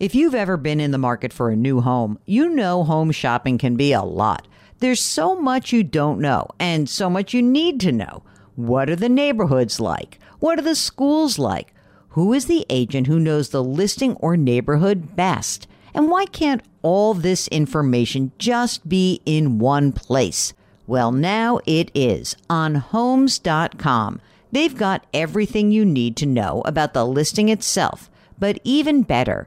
If you've ever been in the market for a new home, you know home shopping can be a lot. There's so much you don't know and so much you need to know. What are the neighborhoods like? What are the schools like? Who is the agent who knows the listing or neighborhood best? And why can't all this information just be in one place? Well, now it is on homes.com. They've got everything you need to know about the listing itself, but even better,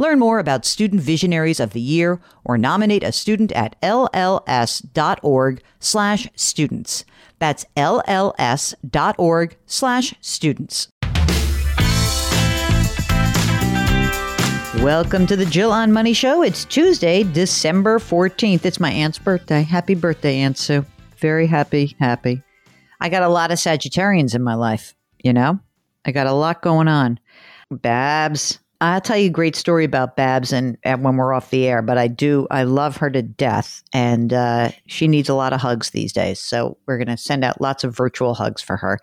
Learn more about Student Visionaries of the Year or nominate a student at lls.org slash students. That's lls.org slash students. Welcome to the Jill on Money Show. It's Tuesday, December 14th. It's my aunt's birthday. Happy birthday, Aunt Sue. Very happy, happy. I got a lot of Sagittarians in my life, you know? I got a lot going on. Babs, I'll tell you a great story about Babs and, and, when we're off the air, but I do, I love her to death. And uh, she needs a lot of hugs these days. So we're going to send out lots of virtual hugs for her.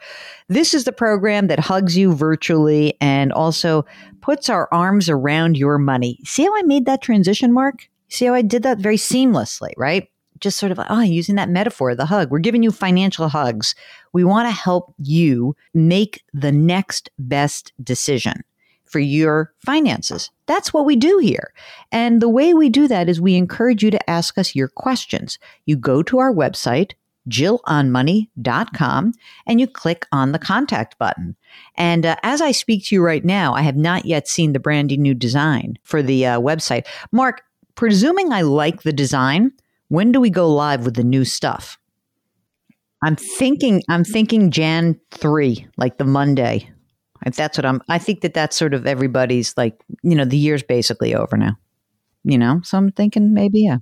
This is the program that hugs you virtually and also puts our arms around your money. See how I made that transition, Mark? See how I did that very seamlessly, right? Just sort of, oh, using that metaphor, the hug. We're giving you financial hugs. We want to help you make the next best decision for your finances. That's what we do here. And the way we do that is we encourage you to ask us your questions. You go to our website, jillonmoney.com, and you click on the contact button. And uh, as I speak to you right now, I have not yet seen the brandy new design for the uh, website. Mark, presuming I like the design, when do we go live with the new stuff? I'm thinking I'm thinking Jan 3, like the Monday. If that's what I'm, I think that that's sort of everybody's like, you know, the year's basically over now, you know? So I'm thinking maybe, yeah.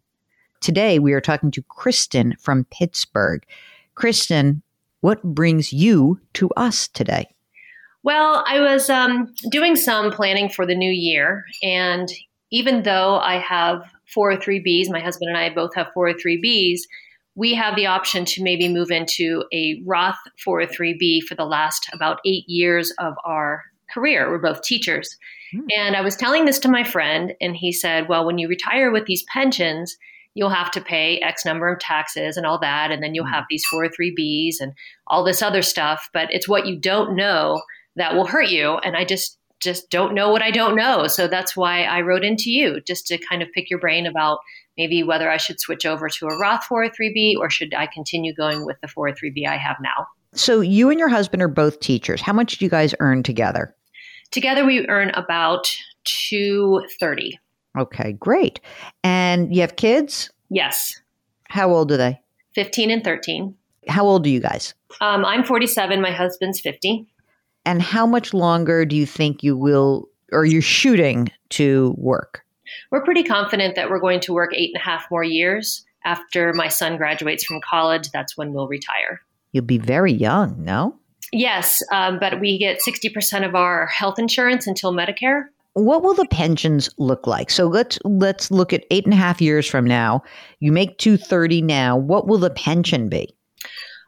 Today we are talking to Kristen from Pittsburgh. Kristen, what brings you to us today? Well, I was um, doing some planning for the new year. And even though I have 403Bs, my husband and I both have 403Bs, we have the option to maybe move into a Roth 403b for the last about eight years of our career. We're both teachers. Mm. And I was telling this to my friend, and he said, Well, when you retire with these pensions, you'll have to pay X number of taxes and all that. And then you'll hmm. have these 403bs and all this other stuff. But it's what you don't know that will hurt you. And I just, just don't know what I don't know. So that's why I wrote into you just to kind of pick your brain about maybe whether I should switch over to a Roth 403b or should I continue going with the 403b I have now. So you and your husband are both teachers. How much do you guys earn together? Together we earn about 230. Okay, great. And you have kids? Yes. How old are they? 15 and 13. How old are you guys? Um, I'm 47. My husband's 50. And how much longer do you think you will, or you're shooting to work? We're pretty confident that we're going to work eight and a half more years. After my son graduates from college, that's when we'll retire. You'll be very young, no? Yes, um, but we get 60% of our health insurance until Medicare. What will the pensions look like? So let's let's look at eight and a half years from now. You make two thirty now. What will the pension be?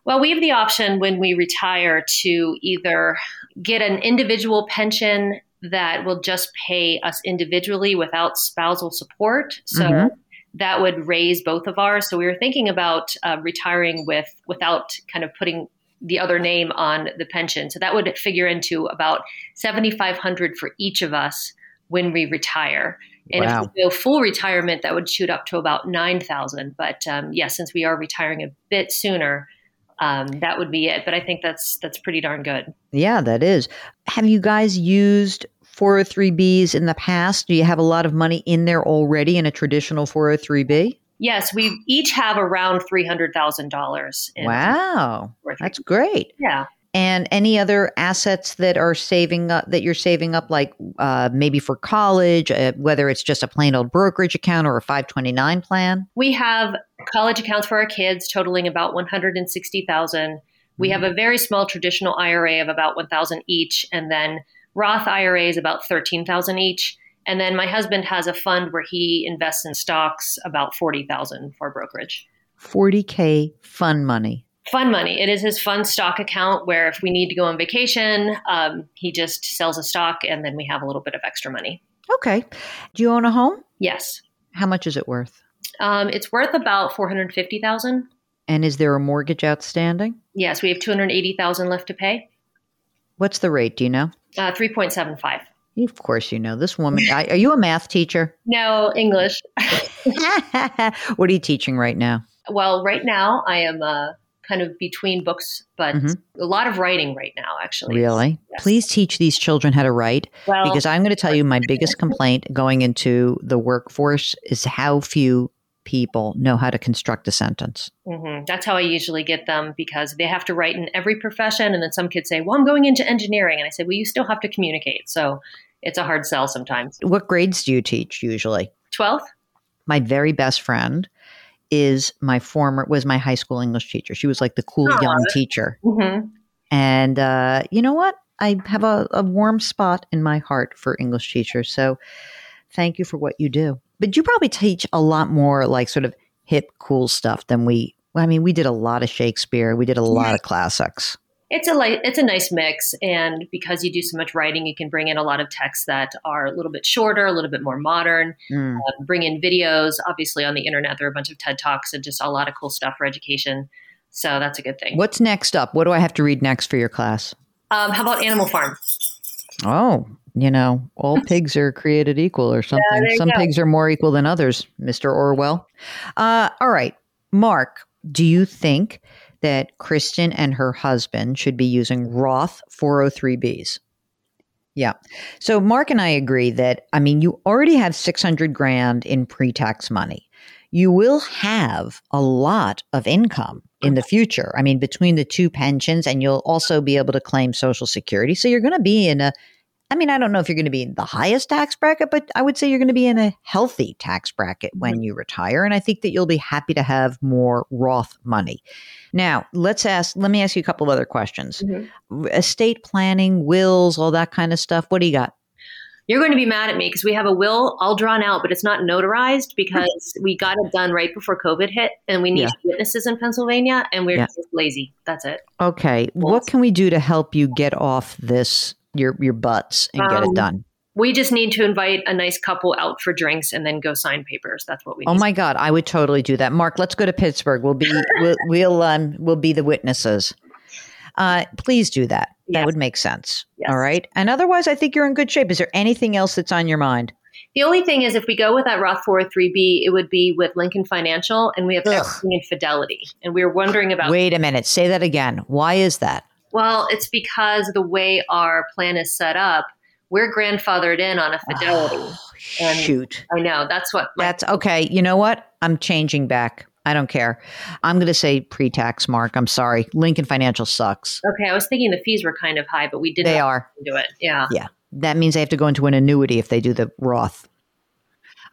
Well, we have the option when we retire to either get an individual pension that will just pay us individually without spousal support. So Mhm. that would raise both of ours. So we were thinking about uh, retiring with without kind of putting the other name on the pension. So that would figure into about seventy five hundred for each of us when we retire. And Wow. if we go full retirement, that would shoot up to about nine thousand. But um, yeah, since we are retiring a bit sooner, um, that would be it. But I think that's that's pretty darn good. Yeah, that is. Have you guys used 403bs in the past? Do you have a lot of money in there already in a traditional 403b? Yes, we each have around three hundred thousand dollars. Wow, that's great. yeah. And any other assets that are saving up that you're saving up, like uh, maybe for college, uh, whether it's just a plain old brokerage account or a 529 plan? We have college accounts for our kids totaling about 160,000. We have a very small traditional IRA of about 1,000 each and then Roth IRAs about 13,000 each. And then my husband has a fund where he invests in stocks about 40,000 for brokerage. 40K fun money. Fun money. It is his fun stock account where if we need to go on vacation, um, he just sells a stock and then we have a little bit of extra money. Okay. Do you own a home? Yes. How much is it worth? Um, it's worth about 450,000. And is there a mortgage outstanding? Yes, we have 280,000 left to pay. What's the rate? Do you know? Uh, 3.75. Of course, you know this woman. I- Are you a math teacher? No, English. what are you teaching right now? well, right now I am uh, kind of between books, but Mhm. a lot of writing right now, actually. Really? Yes. Please teach these children how to write Well, because I'm going to tell you my biggest complaint going into the workforce is how few people know how to construct a sentence. mhm, that's how I usually get them because they have to write in every profession. And then some kids say, Well, I'm going into engineering. And I say, Well, you still have to communicate. So it's a hard sell sometimes. What grades do you teach usually? 12th? My very best friend is my former was my high school English teacher. She was like the cool Aw. young teacher. Mm-hmm. And uh, you know what? I have a, a warm spot in my heart for English teachers. So thank you for what you do. But you probably teach a lot more like sort of hip, cool stuff than we. I mean, we did a lot of Shakespeare. We did a lot of classics. It's a li- it's a nice mix, and because you do so much writing, you can bring in a lot of texts that are a little bit shorter, a little bit more modern. Mm. Uh, bring in videos. Obviously, on the internet, there are a bunch of TED talks and just a lot of cool stuff for education. So that's a good thing. What's next up? What do I have to read next for your class? Um, how about Animal Farm? Oh, you know, all pigs are created equal or something. there you Some go. pigs are more equal than others, Mr. Orwell. Uh, all right. Mark, do you think that Kristen and her husband should be using Roth 403Bs? Yeah. So Mark and I agree that, I mean, you already have 600 grand in pre tax money. You will have a lot of income in the future. I mean, between the two pensions, and you'll also be able to claim Social Security. So you're going to be in a, I mean, I don't know if you're going to be in the highest tax bracket, but I would say you're going to be in a healthy tax bracket when you retire. And I think that you'll be happy to have more Roth money. Now, let's ask, let me ask you a couple of other questions. Mhm. Estate planning, wills, all that kind of stuff. What do you got? You're going to be mad at me because we have a will all drawn out, but it's not notarized because we got it done right before COVID hit, and we need Yeah. witnesses in Pennsylvania, and we're Yeah. just lazy. That's it. Okay. What can we do to help you get off this, your, your butts and get Um, it done? We just need to invite a nice couple out for drinks and then go sign papers. That's what we. Oh my God, I would totally do that. Mark, let's go to Pittsburgh. We'll be we'll we'll, um, we'll be the witnesses. Uh, please do that. That would make sense. Yes. All right. And otherwise, I think you're in good shape. Is there anything else that's on your mind? The only thing is, if we go with that Roth 403b, it would be with Lincoln Financial, and we have everything in Fidelity. And we were wondering about. Wait a minute. Say that again. Why is that? Well, it's because the way our plan is set up, we're grandfathered in on a Fidelity. And- Shoot. I know that's what. My, That's okay. You know what? I'm changing back. I don't care. I'm going to say pre-tax. Mark. I'm sorry. Lincoln Financial sucks. okay, I was thinking the fees were kind of high, but we didn't They are. do it. Yeah. Yeah. That means they have to go into an annuity if they do the Roth.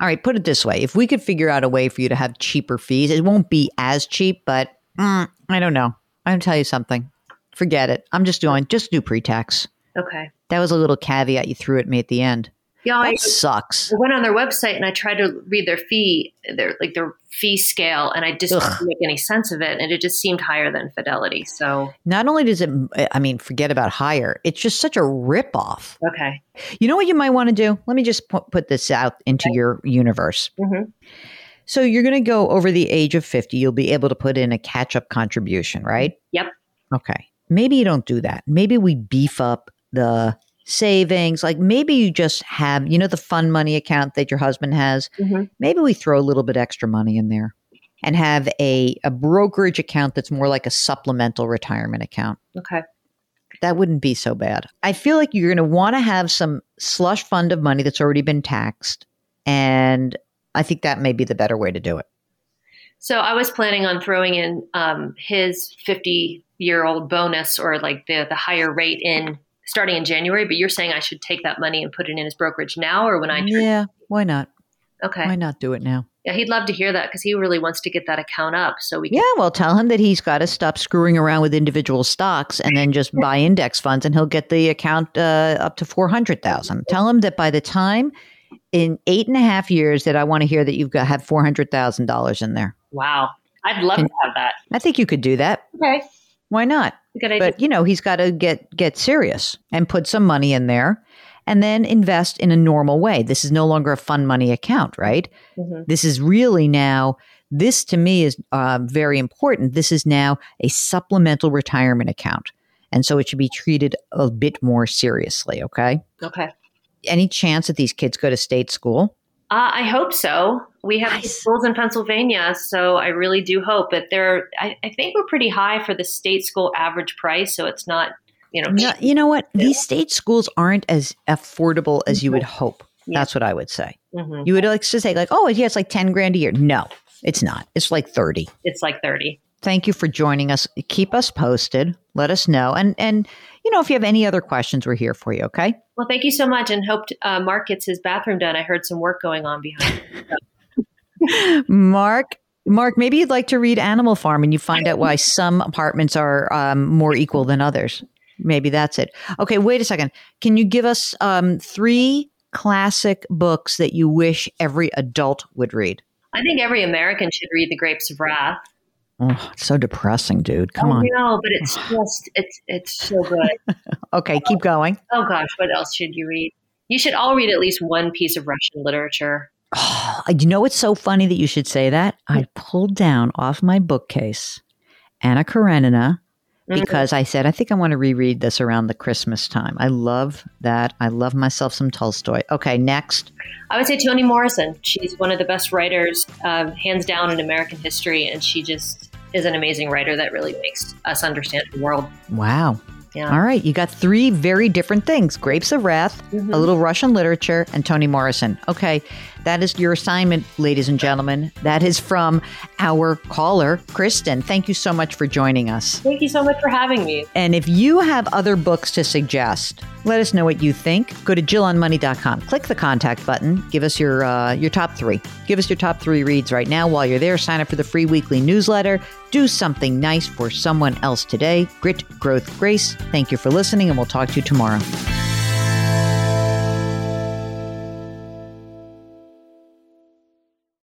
All right, put it this way. If we could figure out a way for you to have cheaper fees, it won't be as cheap, but mm, I don't know. I'm going to tell you something. Forget it. I'm just doing, just do pre tax. Okay. That was a little caveat you threw at me at the end. Yeah, I, That sucks. I went on their website and I tried to read their fee, their like their fee scale, and I just Ugh. didn't make any sense of it, and it just seemed higher than Fidelity. So Not only does it, I mean, forget about higher. It's just such a ripoff. okay, You know what you might want to do? Let me just pu- put this out into your universe. Mhm. So you're going to go over the age of 50. You'll be able to put in a catch up contribution, right? Yep. Okay. Maybe you don't do that. Maybe we beef up the savings. Like maybe you just have, you know, the fun money account that your husband has. Mhm. Maybe we throw a little bit extra money in there and have a, a brokerage account that's more like a supplemental retirement account okay, that wouldn't be so bad. I feel like you're going to want to have some slush fund of money that's already been taxed. And I think that may be the better way to do it. So I was planning on throwing in um, his 50 year old bonus or like the, the higher rate in starting in January, but you're saying I should take that money and put it in his brokerage now or when I? Yeah, why not? Okay. Why not do it now? Yeah, he'd love to hear that because he really wants to get that account up so we can. Yeah, well, tell him that he's got to stop screwing around with individual stocks and then just buy index funds, and he'll get the account uh, up to four hundred thousand. Tell him that by the time in eight and a half years that I want to hear that you've got have four hundred thousand dollars in there. Wow. I'd love to have that. I think you could do that. Okay. Why not? Good idea. but you know he's got to get get serious and put some money in there and then invest in a normal way this is no longer a fun money account right Mhm. this is really now this to me is uh, very important this is now a supplemental retirement account and so it should be treated a bit more seriously okay Okay. any chance that these kids go to state school Uh, I hope so. We have Nice. schools in Pennsylvania, so I really do hope. But they're, I, I think we're pretty high for the state school average price, so it's not, you know, no, you know what these state schools aren't as affordable as you would hope Yeah. that's what i would say Mhm. you would like to say like oh yeah it's like 10 grand a year no it's not it's like 30 it's like thirty. Thank you for joining us. Keep us posted. Let us know. And and you know if you have any other questions we're here for you okay? Well, thank you so much, and hope uh, Mark gets his bathroom done. I heard some work going on behind. mark mark maybe you'd like to read animal farm and you find out why some apartments are um, more equal than others. Maybe that's it. Okay wait a second. Can you give us um, three classic books that you wish every adult would read? I think every American should read The Grapes of Wrath. Oh it's so depressing dude come I on know, but it's just it's it's so good. okay keep going oh gosh, what else should you read? You should all read at least one piece of Russian literature. Oh, you know it's so funny that you should say that? I pulled down off my bookcase Anna Karenina Mhm. because I said, I think I want to reread this around the Christmas time. I love that. I love myself some Tolstoy. Okay, next. I would say Toni Morrison. She's one of the best writers, um, hands down, in American history, and she just is an amazing writer that really makes us understand the world. Wow. Yeah. All right. You got three very different things Grapes of Wrath, Mhm. a little Russian literature, and Toni Morrison. Okay. That is your assignment, ladies and gentlemen. That is from our caller, Kristen. Thank you so much for joining us. Thank you so much for having me. And if you have other books to suggest, let us know what you think. Go to jillonmoney.com. Click the contact button. Give us your uh, your top three. Give us your top three reads right now. While you're there, sign up for the free weekly newsletter. Do something nice for someone else today. Grit, growth, grace. Thank you for listening, and we'll talk to you tomorrow.